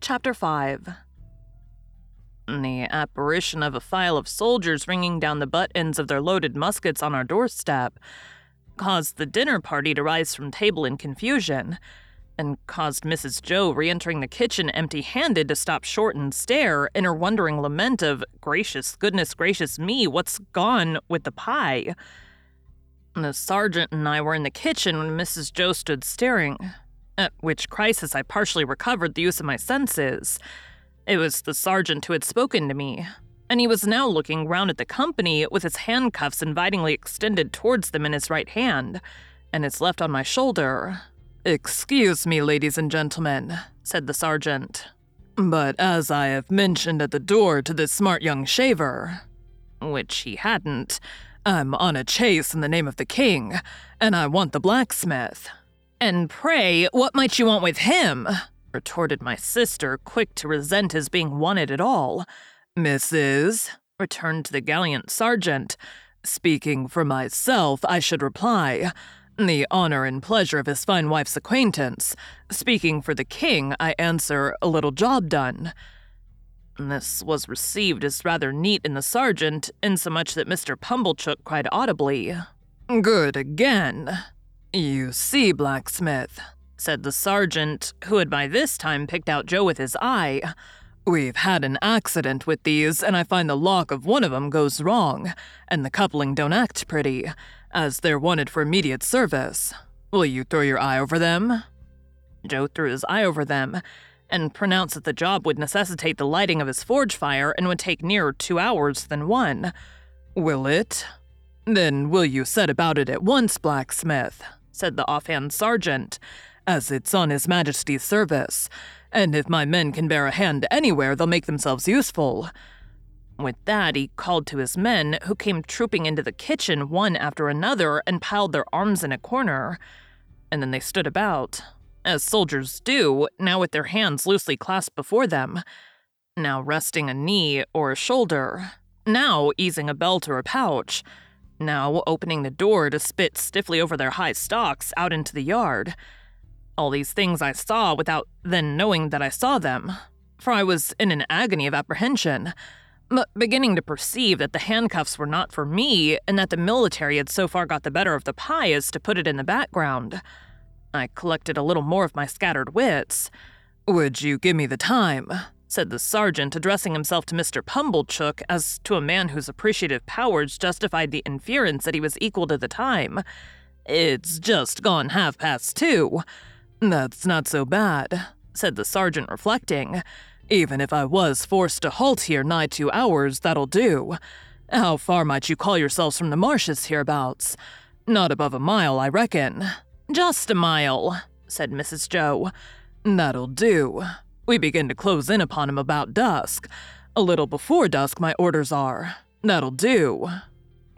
Chapter 5 The apparition of a file of soldiers ringing down the butt ends of their loaded muskets on our doorstep caused the dinner party to rise from table in confusion, and caused Mrs. Joe re entering the kitchen empty handed to stop short and stare in her wondering lament of, Gracious, goodness gracious me, what's gone with the pie? The sergeant and I were in the kitchen when Mrs. Joe stood staring, at which crisis I partially recovered the use of my senses. It was the sergeant who had spoken to me, and he was now looking round at the company with his handcuffs invitingly extended towards them in his right hand, and his left on my shoulder. Excuse me, ladies and gentlemen, said the sergeant. But as I have mentioned at the door to this smart young shaver, which he hadn't, I'm on a chase in the name of the king, and I want the blacksmith. And pray, what might you want with him? retorted my sister, quick to resent his being wanted at all. Mrs., returned the gallant sergeant. Speaking for myself, I should reply. The honor and pleasure of his fine wife's acquaintance. Speaking for the king, I answer, a little job done. This was received as rather neat in the sergeant, insomuch that Mr. Pumblechook cried audibly, Good again. You see, blacksmith, said the sergeant, who had by this time picked out Joe with his eye. We've had an accident with these, and I find the lock of one of 'em goes wrong, and the coupling don't act pretty, as they're wanted for immediate service. Will you throw your eye over them? Joe threw his eye over them, and pronounced that the job would necessitate the lighting of his forge fire and would take nearer two hours than one. Will it? Then will you set about it at once, blacksmith? Said the offhand sergeant, as it's on His Majesty's service, and if my men can bear a hand anywhere, they'll make themselves useful. With that, he called to his men, who came trooping into the kitchen one after another and piled their arms in a corner. And then they stood about, as soldiers do, now with their hands loosely clasped before them, now resting a knee or a shoulder, now easing a belt or a pouch, now opening the door to spit stiffly over their high stocks out into the yard. All these things I saw without then knowing that I saw them, for I was in an agony of apprehension, but beginning to perceive that the handcuffs were not for me and that the military had so far got the better of the pie as to put it in the background. I collected a little more of my scattered wits. Would you give me the time? Said the sergeant, addressing himself to Mr. Pumblechook as to a man whose appreciative powers justified the inference that he was equal to the time. It's just gone half past two. That's not so bad, said the sergeant, reflecting. Even if I was forced to halt here nigh two hours, that'll do. How far might you call yourselves from the marshes hereabouts? Not above a mile, I reckon. Just a mile, said Mrs. Joe. That'll do. We begin to close in upon him about dusk. A little before dusk, my orders are. That'll do.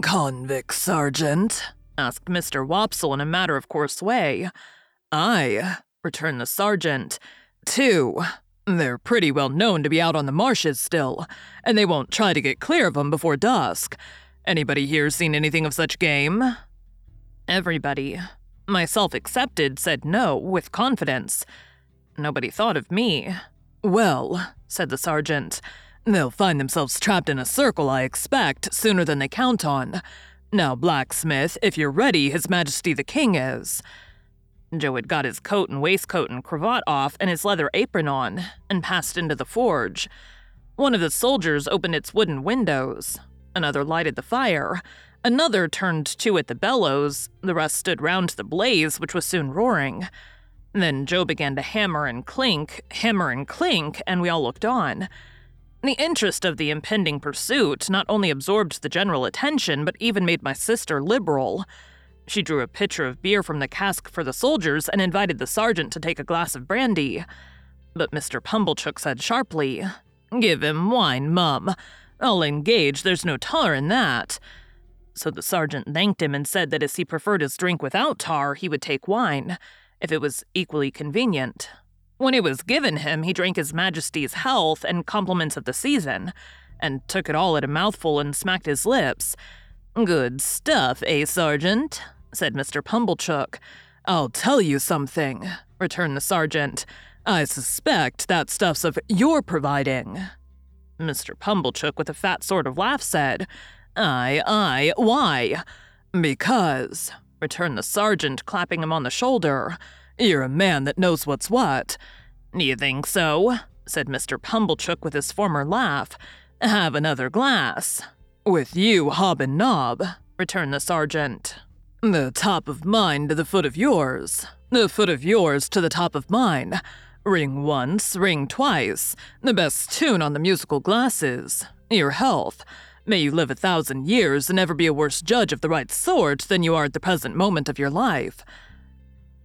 Convict, Sergeant? asked Mr. Wopsle in a matter of course way. Aye, returned the sergeant. Two. They're pretty well known to be out on the marshes still, and they won't try to get clear of of 'em before dusk. Anybody here seen anything of such game? Everybody, myself excepted, said no with confidence. Nobody thought of me. Well, said the sergeant, they'll find themselves trapped in a circle, I expect, sooner than they count on. Now, blacksmith, if you're ready, His Majesty the King is. Joe had got his coat and waistcoat and cravat off and his leather apron on, and passed into the forge. One of the soldiers opened its wooden windows. Another lighted the fire. Another turned to at the bellows. The rest stood round the blaze, which was soon roaring. Then Joe began to hammer and clink, hammer and clink, and we all looked on. The interest of the impending pursuit not only absorbed the general attention, but even made my sister liberal. She drew a pitcher of beer from the cask for the soldiers and invited the sergeant to take a glass of brandy. But Mr. Pumblechook said sharply, Give him wine, mum. I'll engage there's no tar in that. So the sergeant thanked him and said that as he preferred his drink without tar, he would take wine, if it was equally convenient. When it was given him, he drank His Majesty's health and compliments of the season, and took it all at a mouthful and smacked his lips. Good stuff, eh, Sergeant? said Mr. Pumblechook. I'll tell you something, returned the sergeant. I suspect that stuff's of your providing. Mr. Pumblechook, with a fat sort of laugh, said, Aye, aye, why? Because, returned the sergeant, clapping him on the shoulder, you're a man that knows what's what. You think so? said Mr. Pumblechook with his former laugh. Have another glass. With you, Hob and Nob, returned the sergeant. The top of mine to the foot of yours. The foot of yours to the top of mine. Ring once, ring twice. The best tune on the musical glasses. Your health. May you live a thousand years and never be a worse judge of the right sort than you are at the present moment of your life.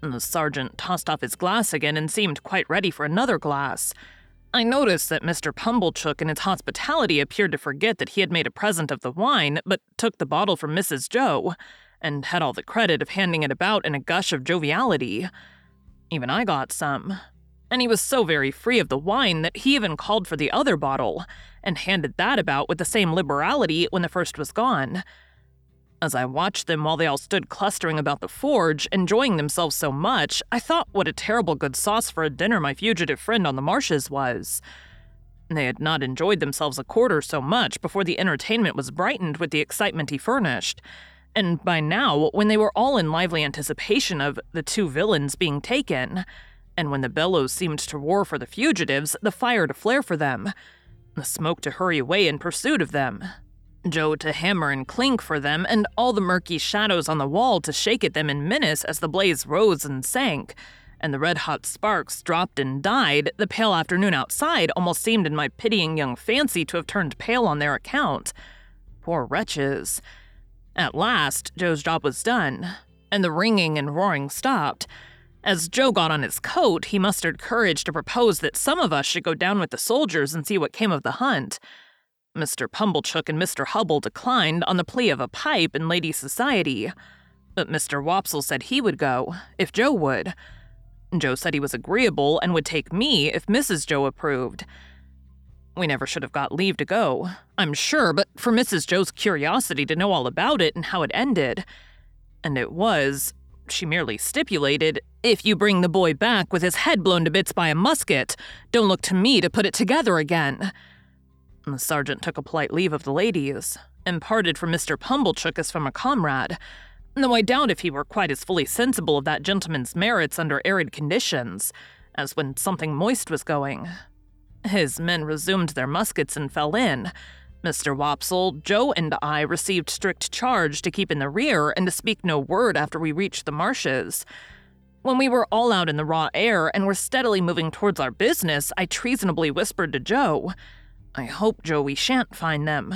The sergeant tossed off his glass again and seemed quite ready for another glass. I noticed that Mr. Pumblechook in his hospitality appeared to forget that he had made a present of the wine, but took the bottle from Mrs. Joe and had all the credit of handing it about in a gush of joviality. Even I got some. And he was so very free of the wine that he even called for the other bottle and handed that about with the same liberality when the first was gone. As I watched them while they all stood clustering about the forge, enjoying themselves so much, I thought what a terrible good sauce for a dinner my fugitive friend on the marshes was. They had not enjoyed themselves a quarter so much before the entertainment was brightened with the excitement he furnished and by now, when they were all in lively anticipation of the two villains being taken, and when the bellows seemed to roar for the fugitives, the fire to flare for them, the smoke to hurry away in pursuit of them, Joe to hammer and clink for them, and all the murky shadows on the wall to shake at them in menace as the blaze rose and sank, and the red hot sparks dropped and died, the pale afternoon outside almost seemed in my pitying young fancy to have turned pale on their account. Poor wretches. At last, Joe's job was done, and the ringing and roaring stopped. As Joe got on his coat, he mustered courage to propose that some of us should go down with the soldiers and see what came of the hunt. Mr. Pumblechook and Mr. Hubble declined on the plea of a pipe and lady society, but Mr. Wopsle said he would go, if Joe would. Joe said he was agreeable and would take me if Mrs. Joe approved. We never should have got leave to go, I'm sure, but for Mrs. Joe's curiosity to know all about it and how it ended. And it was, she merely stipulated, if you bring the boy back with his head blown to bits by a musket, don't look to me to put it together again. The sergeant took a polite leave of the ladies, and parted from Mr. Pumblechook as from a comrade, though I doubt if he were quite as fully sensible of that gentleman's merits under arid conditions as when something moist was going. His men resumed their muskets and fell in. Mr. Wopsle, Joe, and I received strict charge to keep in the rear and to speak no word after we reached the marshes. When we were all out in the raw air and were steadily moving towards our business, I treasonably whispered to Joe, I hope, Joe, we shan't find them.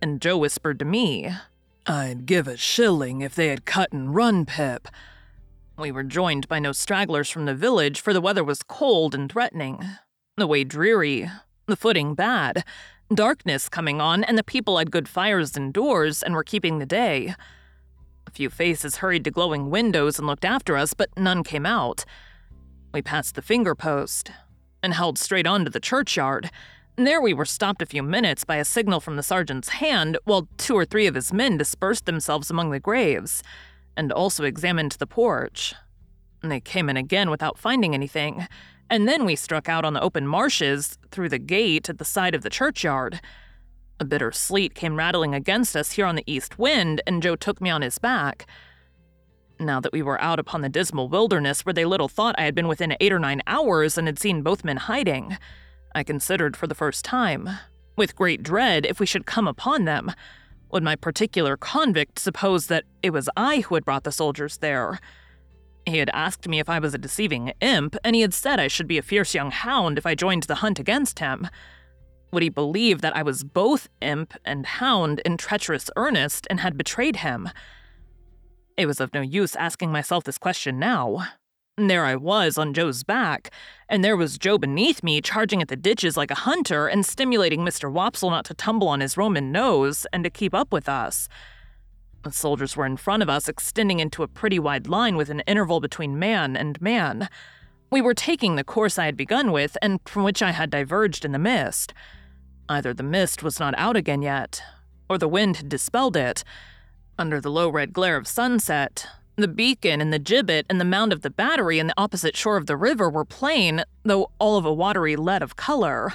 And Joe whispered to me, I'd give a shilling if they had cut and run, Pip. We were joined by no stragglers from the village, for the weather was cold and threatening. The way dreary, the footing bad, darkness coming on, and the people had good fires indoors and were keeping the day. Few faces hurried to glowing windows and looked after us, but none came out. We passed the finger post, and held straight on to the churchyard. There we were stopped a few minutes by a signal from the sergeant's hand, while two or three of his men dispersed themselves among the graves, and also examined the porch. They came in again without finding anything, and then we struck out on the open marshes through the gate at the side of the churchyard. A bitter sleet came rattling against us here on the east wind, and Joe took me on his back. Now that we were out upon the dismal wilderness where they little thought I had been within eight or nine hours and had seen both men hiding, I considered for the first time, with great dread, if we should come upon them. Would my particular convict suppose that it was I who had brought the soldiers there? He had asked me if I was a deceiving imp, and he had said I should be a fierce young hound if I joined the hunt against him. Would he believe that I was both imp and hound in treacherous earnest and had betrayed him? It was of no use asking myself this question now. There I was on Joe's back, and there was Joe beneath me charging at the ditches like a hunter and stimulating Mr. Wopsle not to tumble on his Roman nose and to keep up with us. The soldiers were in front of us, extending into a pretty wide line with an interval between man and man. We were taking the course I had begun with, and from which I had diverged in the mist. Either the mist was not out again yet, or the wind had dispelled it. Under the low red glare of sunset, the beacon and the gibbet and the mound of the battery and the opposite shore of the river were plain, though all of a watery lead of color.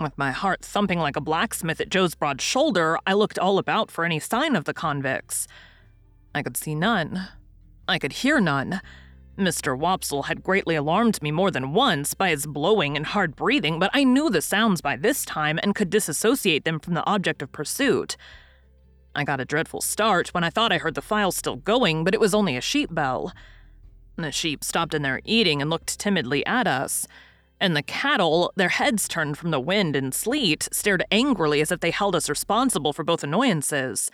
With my heart thumping like a blacksmith at Joe's broad shoulder, I looked all about for any sign of the convicts. I could see none. I could hear none. Mr. Wopsle had greatly alarmed me more than once by his blowing and hard breathing, but I knew the sounds by this time and could disassociate them from the object of pursuit. I got a dreadful start when I thought I heard the file still going, but it was only a sheep bell. The sheep stopped in their eating and looked timidly at us, and the cattle, their heads turned from the wind and sleet, stared angrily as if they held us responsible for both annoyances.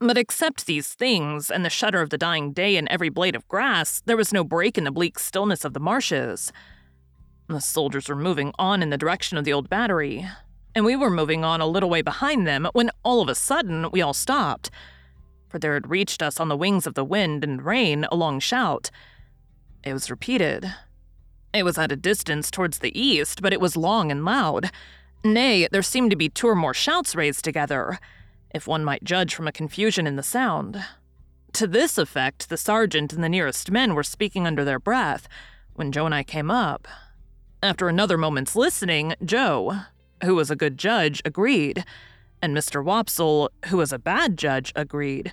But except these things and the shudder of the dying day in every blade of grass, there was no break in the bleak stillness of the marshes. The soldiers were moving on in the direction of the old battery, and we were moving on a little way behind them when all of a sudden we all stopped. For there had reached us on the wings of the wind and rain a long shout. It was repeated. It was at a distance towards the east, but it was long and loud. Nay, there seemed to be two or more shouts raised together if one might judge from a confusion in the sound. To this effect, the sergeant and the nearest men were speaking under their breath when Joe and I came up. After another moment's listening, Joe, who was a good judge, agreed, and Mr. Wopsle, who was a bad judge, agreed.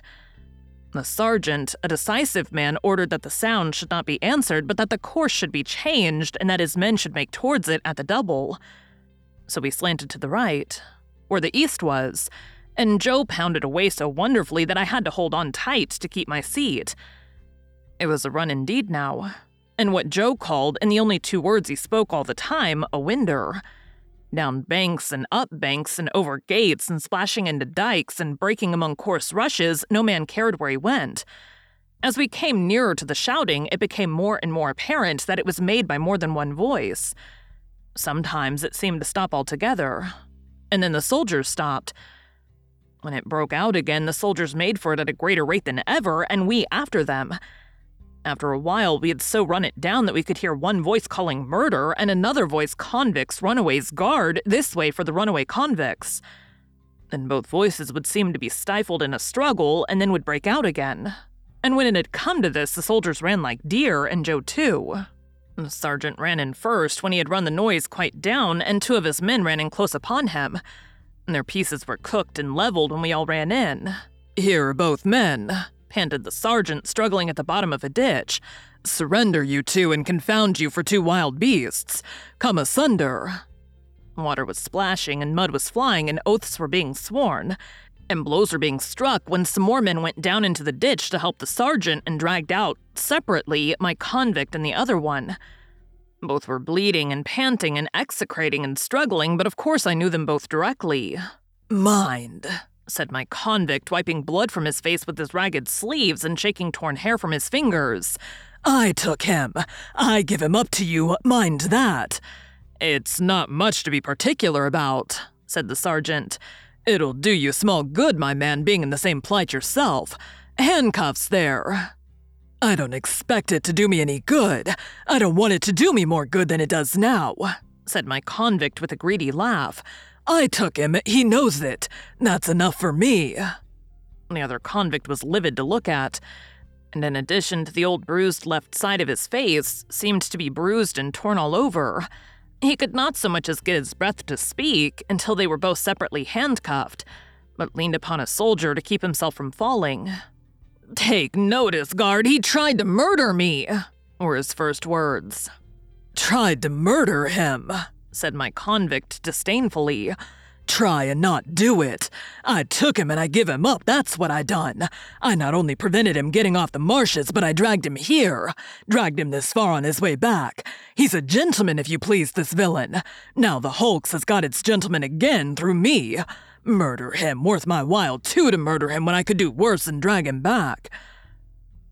The sergeant, a decisive man, ordered that the sound should not be answered, but that the course should be changed and that his men should make towards it at the double. So we slanted to the right, where the east was, and Joe pounded away so wonderfully that I had to hold on tight to keep my seat. It was a run indeed now, and what Joe called, in the only two words he spoke all the time, a winder. Down banks and up banks and over gates and splashing into dikes and breaking among coarse rushes, no man cared where he went. As we came nearer to the shouting, it became more and more apparent that it was made by more than one voice. Sometimes it seemed to stop altogether, and then the soldiers stopped when it broke out again, the soldiers made for it at a greater rate than ever, and we after them. After a while, we had so run it down that we could hear one voice calling murder and another voice convicts, runaways, guard, this way for the runaway convicts. Then both voices would seem to be stifled in a struggle and then would break out again. And when it had come to this, the soldiers ran like deer, and Joe too. The sergeant ran in first when he had run the noise quite down, and two of his men ran in close upon him. Their pieces were cooked and leveled when we all ran in. Here are both men, panted the sergeant, struggling at the bottom of a ditch. Surrender, you two, and confound you for two wild beasts. Come asunder. Water was splashing, and mud was flying, and oaths were being sworn. And blows were being struck when some more men went down into the ditch to help the sergeant and dragged out, separately, my convict and the other one. Both were bleeding and panting and execrating and struggling, but of course I knew them both directly. Mind, said my convict, wiping blood from his face with his ragged sleeves and shaking torn hair from his fingers. I took him. I give him up to you, mind that. It's not much to be particular about, said the sergeant. It'll do you small good, my man, being in the same plight yourself. Handcuffs there. I don't expect it to do me any good. I don't want it to do me more good than it does now, said my convict with a greedy laugh. I took him, he knows it. That's enough for me. The other convict was livid to look at, and in addition to the old bruised left side of his face, seemed to be bruised and torn all over. He could not so much as get his breath to speak until they were both separately handcuffed, but leaned upon a soldier to keep himself from falling. Take notice, guard, he tried to murder me, were his first words. Tried to murder him, said my convict disdainfully. Try and not do it. I took him and I give him up, that's what I done. I not only prevented him getting off the marshes, but I dragged him here. Dragged him this far on his way back. He's a gentleman, if you please, this villain. Now the Hulks has got its gentleman again through me. Murder him, worth my while too to murder him when I could do worse than drag him back.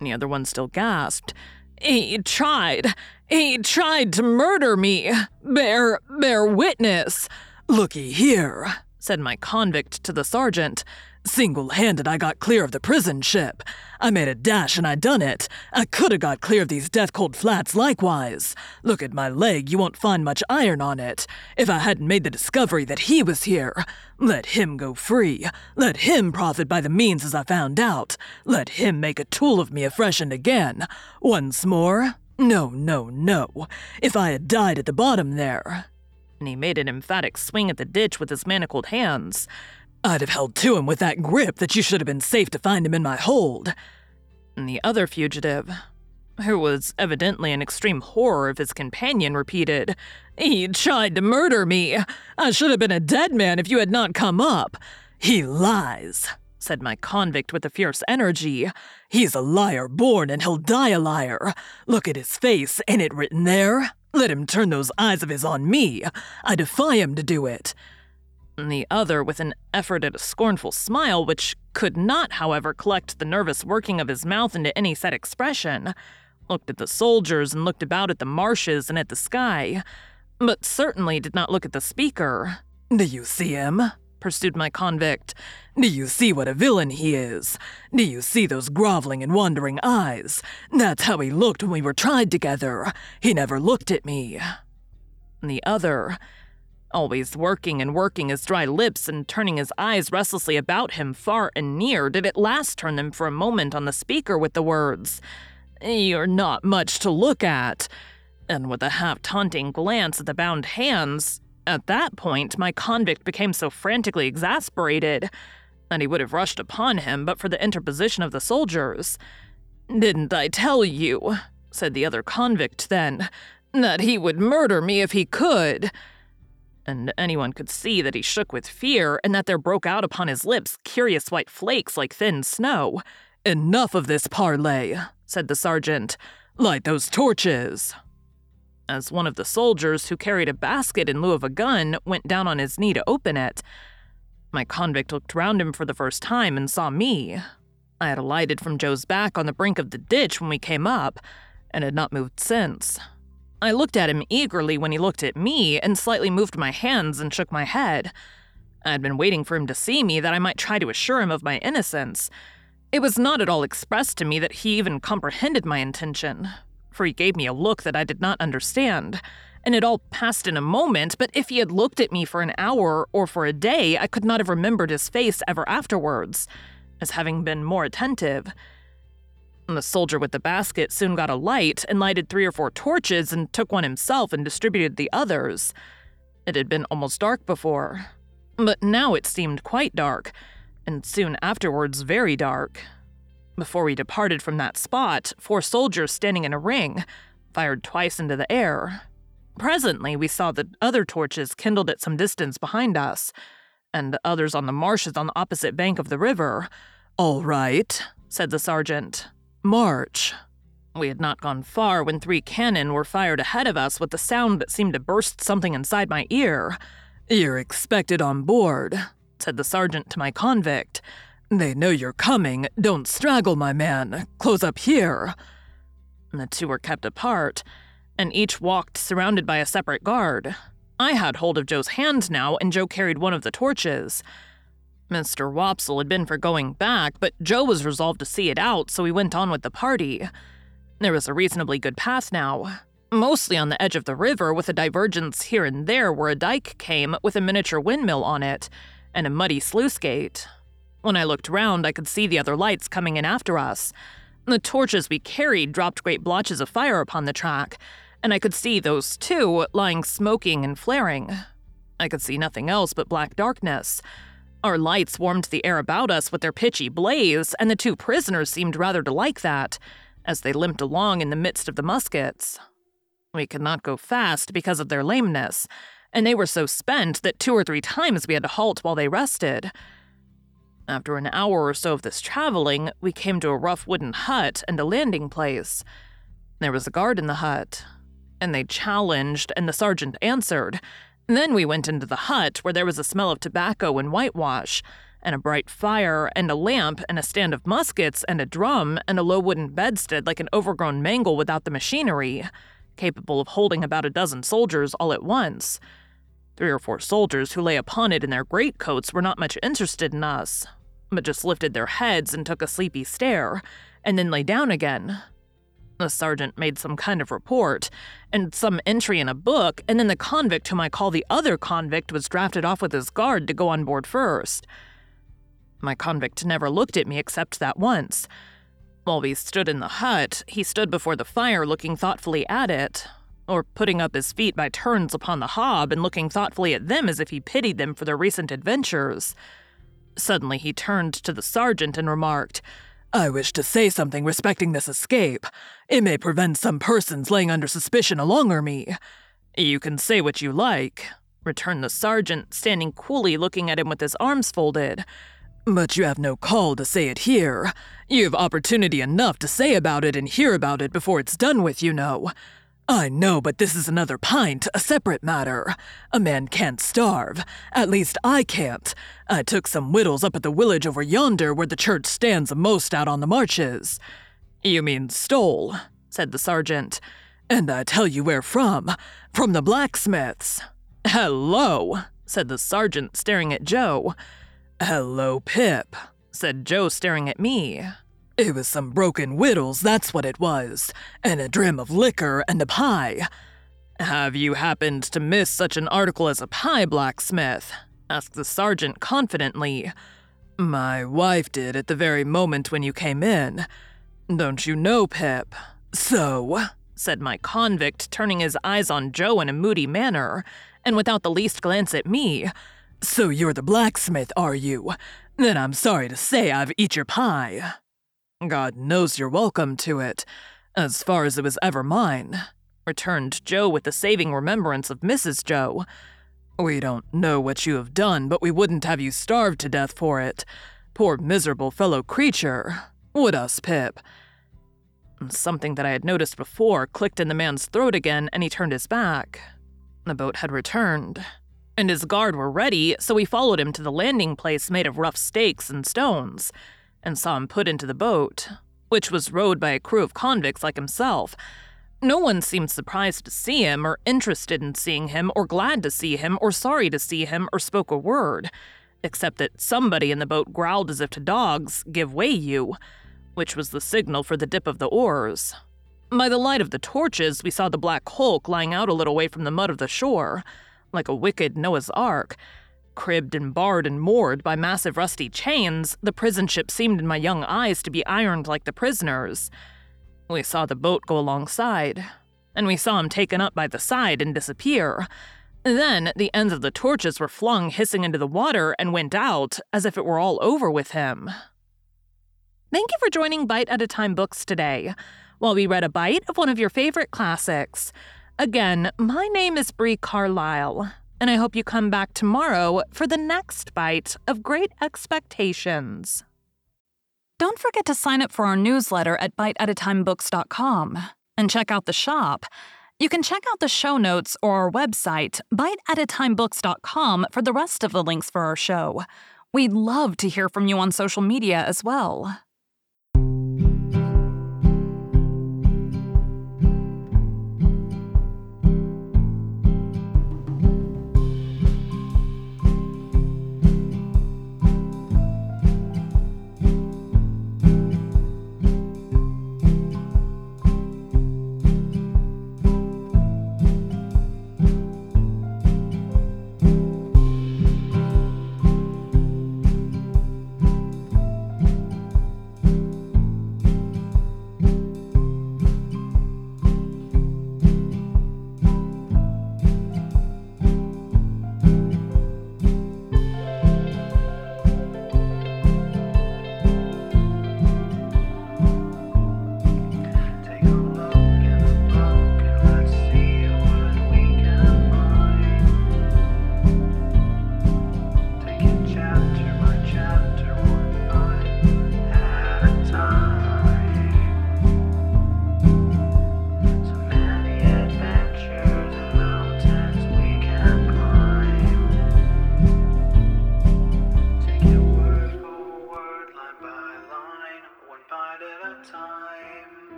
The other one still gasped. He tried. He tried to murder me. Bear, bear witness. Looky here, said my convict to the sergeant. Single handed, I got clear of the prison ship. I made a dash and I done it. I could have got clear of these death cold flats likewise. Look at my leg, you won't find much iron on it. If I hadn't made the discovery that he was here, let him go free. Let him profit by the means as I found out. Let him make a tool of me afresh and again. Once more? No, no, no. If I had died at the bottom there. And he made an emphatic swing at the ditch with his manacled hands. I'd have held to him with that grip that you should have been safe to find him in my hold. And the other fugitive, who was evidently in extreme horror of his companion, repeated, He tried to murder me. I should have been a dead man if you had not come up. He lies, said my convict with a fierce energy. He's a liar born and he'll die a liar. Look at his face, ain't it written there? Let him turn those eyes of his on me. I defy him to do it the other with an effort at a scornful smile, which could not, however, collect the nervous working of his mouth into any set expression, looked at the soldiers and looked about at the marshes and at the sky, but certainly did not look at the speaker. Do you see him? pursued my convict. Do you see what a villain he is? Do you see those groveling and wandering eyes? That's how he looked when we were tried together. He never looked at me. The other, always working and working his dry lips and turning his eyes restlessly about him far and near, did at last turn them for a moment on the speaker with the words, You're not much to look at. And with a half taunting glance at the bound hands, at that point my convict became so frantically exasperated that he would have rushed upon him but for the interposition of the soldiers. Didn't I tell you, said the other convict then, that he would murder me if he could? And anyone could see that he shook with fear and that there broke out upon his lips curious white flakes like thin snow. Enough of this parley, said the sergeant. Light those torches. As one of the soldiers who carried a basket in lieu of a gun went down on his knee to open it, my convict looked round him for the first time and saw me. I had alighted from Joe's back on the brink of the ditch when we came up, and had not moved since. I looked at him eagerly when he looked at me and slightly moved my hands and shook my head. I had been waiting for him to see me that I might try to assure him of my innocence. It was not at all expressed to me that he even comprehended my intention, for he gave me a look that I did not understand, and it all passed in a moment, but if he had looked at me for an hour or for a day, I could not have remembered his face ever afterwards, as having been more attentive. The soldier with the basket soon got a light and lighted three or four torches and took one himself and distributed the others. It had been almost dark before, but now it seemed quite dark, and soon afterwards very dark. Before we departed from that spot, four soldiers standing in a ring fired twice into the air. Presently, we saw the other torches kindled at some distance behind us, and others on the marshes on the opposite bank of the river. All right, said the sergeant. March. We had not gone far when three cannon were fired ahead of us with a sound that seemed to burst something inside my ear. You're expected on board, said the sergeant to my convict. They know you're coming. Don't straggle, my man. Close up here. The two were kept apart, and each walked surrounded by a separate guard. I had hold of Joe's hand now, and Joe carried one of the torches. Mr. Wopsle had been for going back, but Joe was resolved to see it out, so we went on with the party. There was a reasonably good path now, mostly on the edge of the river, with a divergence here and there where a dike came with a miniature windmill on it and a muddy sluice gate. When I looked round, I could see the other lights coming in after us. The torches we carried dropped great blotches of fire upon the track, and I could see those two lying smoking and flaring. I could see nothing else but black darkness. Our lights warmed the air about us with their pitchy blaze, and the two prisoners seemed rather to like that, as they limped along in the midst of the muskets. We could not go fast because of their lameness, and they were so spent that two or three times we had to halt while they rested. After an hour or so of this traveling, we came to a rough wooden hut and a landing place. There was a guard in the hut, and they challenged, and the sergeant answered. And then we went into the hut where there was a smell of tobacco and whitewash, and a bright fire, and a lamp, and a stand of muskets, and a drum, and a low wooden bedstead like an overgrown mangle without the machinery, capable of holding about a dozen soldiers all at once. Three or four soldiers who lay upon it in their greatcoats were not much interested in us, but just lifted their heads and took a sleepy stare, and then lay down again. The sergeant made some kind of report, and some entry in a book, and then the convict whom I call the other convict was drafted off with his guard to go on board first. My convict never looked at me except that once. While we stood in the hut, he stood before the fire looking thoughtfully at it, or putting up his feet by turns upon the hob and looking thoughtfully at them as if he pitied them for their recent adventures. Suddenly he turned to the sergeant and remarked, I wish to say something respecting this escape. It may prevent some persons laying under suspicion alonger me. You can say what you like, returned the sergeant, standing coolly looking at him with his arms folded. But you have no call to say it here. You've opportunity enough to say about it and hear about it before it's done with, you know. I know, but this is another pint, a separate matter. A man can't starve. At least I can't. I took some wittles up at the village over yonder where the church stands most out on the marches. You mean stole, said the sergeant. And I tell you where from. From the blacksmith's. Hello, said the sergeant, staring at Joe. Hello, Pip, said Joe, staring at me. It was some broken wittles, that's what it was, and a dram of liquor and a pie. Have you happened to miss such an article as a pie, blacksmith? asked the sergeant confidently. My wife did at the very moment when you came in. Don't you know, Pip? So, said my convict, turning his eyes on Joe in a moody manner, and without the least glance at me. So you're the blacksmith, are you? Then I'm sorry to say I've eat your pie. God knows you're welcome to it, as far as it was ever mine, returned Joe with the saving remembrance of Mrs. Joe. We don't know what you have done, but we wouldn't have you starved to death for it. Poor miserable fellow creature. Would us, Pip? Something that I had noticed before clicked in the man's throat again, and he turned his back. The boat had returned, and his guard were ready, so we followed him to the landing place made of rough stakes and stones and saw him put into the boat, which was rowed by a crew of convicts like himself. No one seemed surprised to see him, or interested in seeing him, or glad to see him, or sorry to see him, or spoke a word, except that somebody in the boat growled as if to dogs, Give way, you, which was the signal for the dip of the oars. By the light of the torches, we saw the black hulk lying out a little way from the mud of the shore, like a wicked Noah's Ark, Cribbed and barred and moored by massive rusty chains, the prison ship seemed in my young eyes to be ironed like the prisoners. We saw the boat go alongside, and we saw him taken up by the side and disappear. Then the ends of the torches were flung hissing into the water and went out as if it were all over with him. Thank you for joining Bite at a Time Books today, while we read a bite of one of your favorite classics. Again, my name is Bree Carlile and I hope you come back tomorrow for the next bite of Great Expectations. Don't forget to sign up for our newsletter at biteatatimebooks.com and check out the shop. You can check out the show notes or our website, biteatatimebooks.com, for the rest of the links for our show. We'd love to hear from you on social media as well.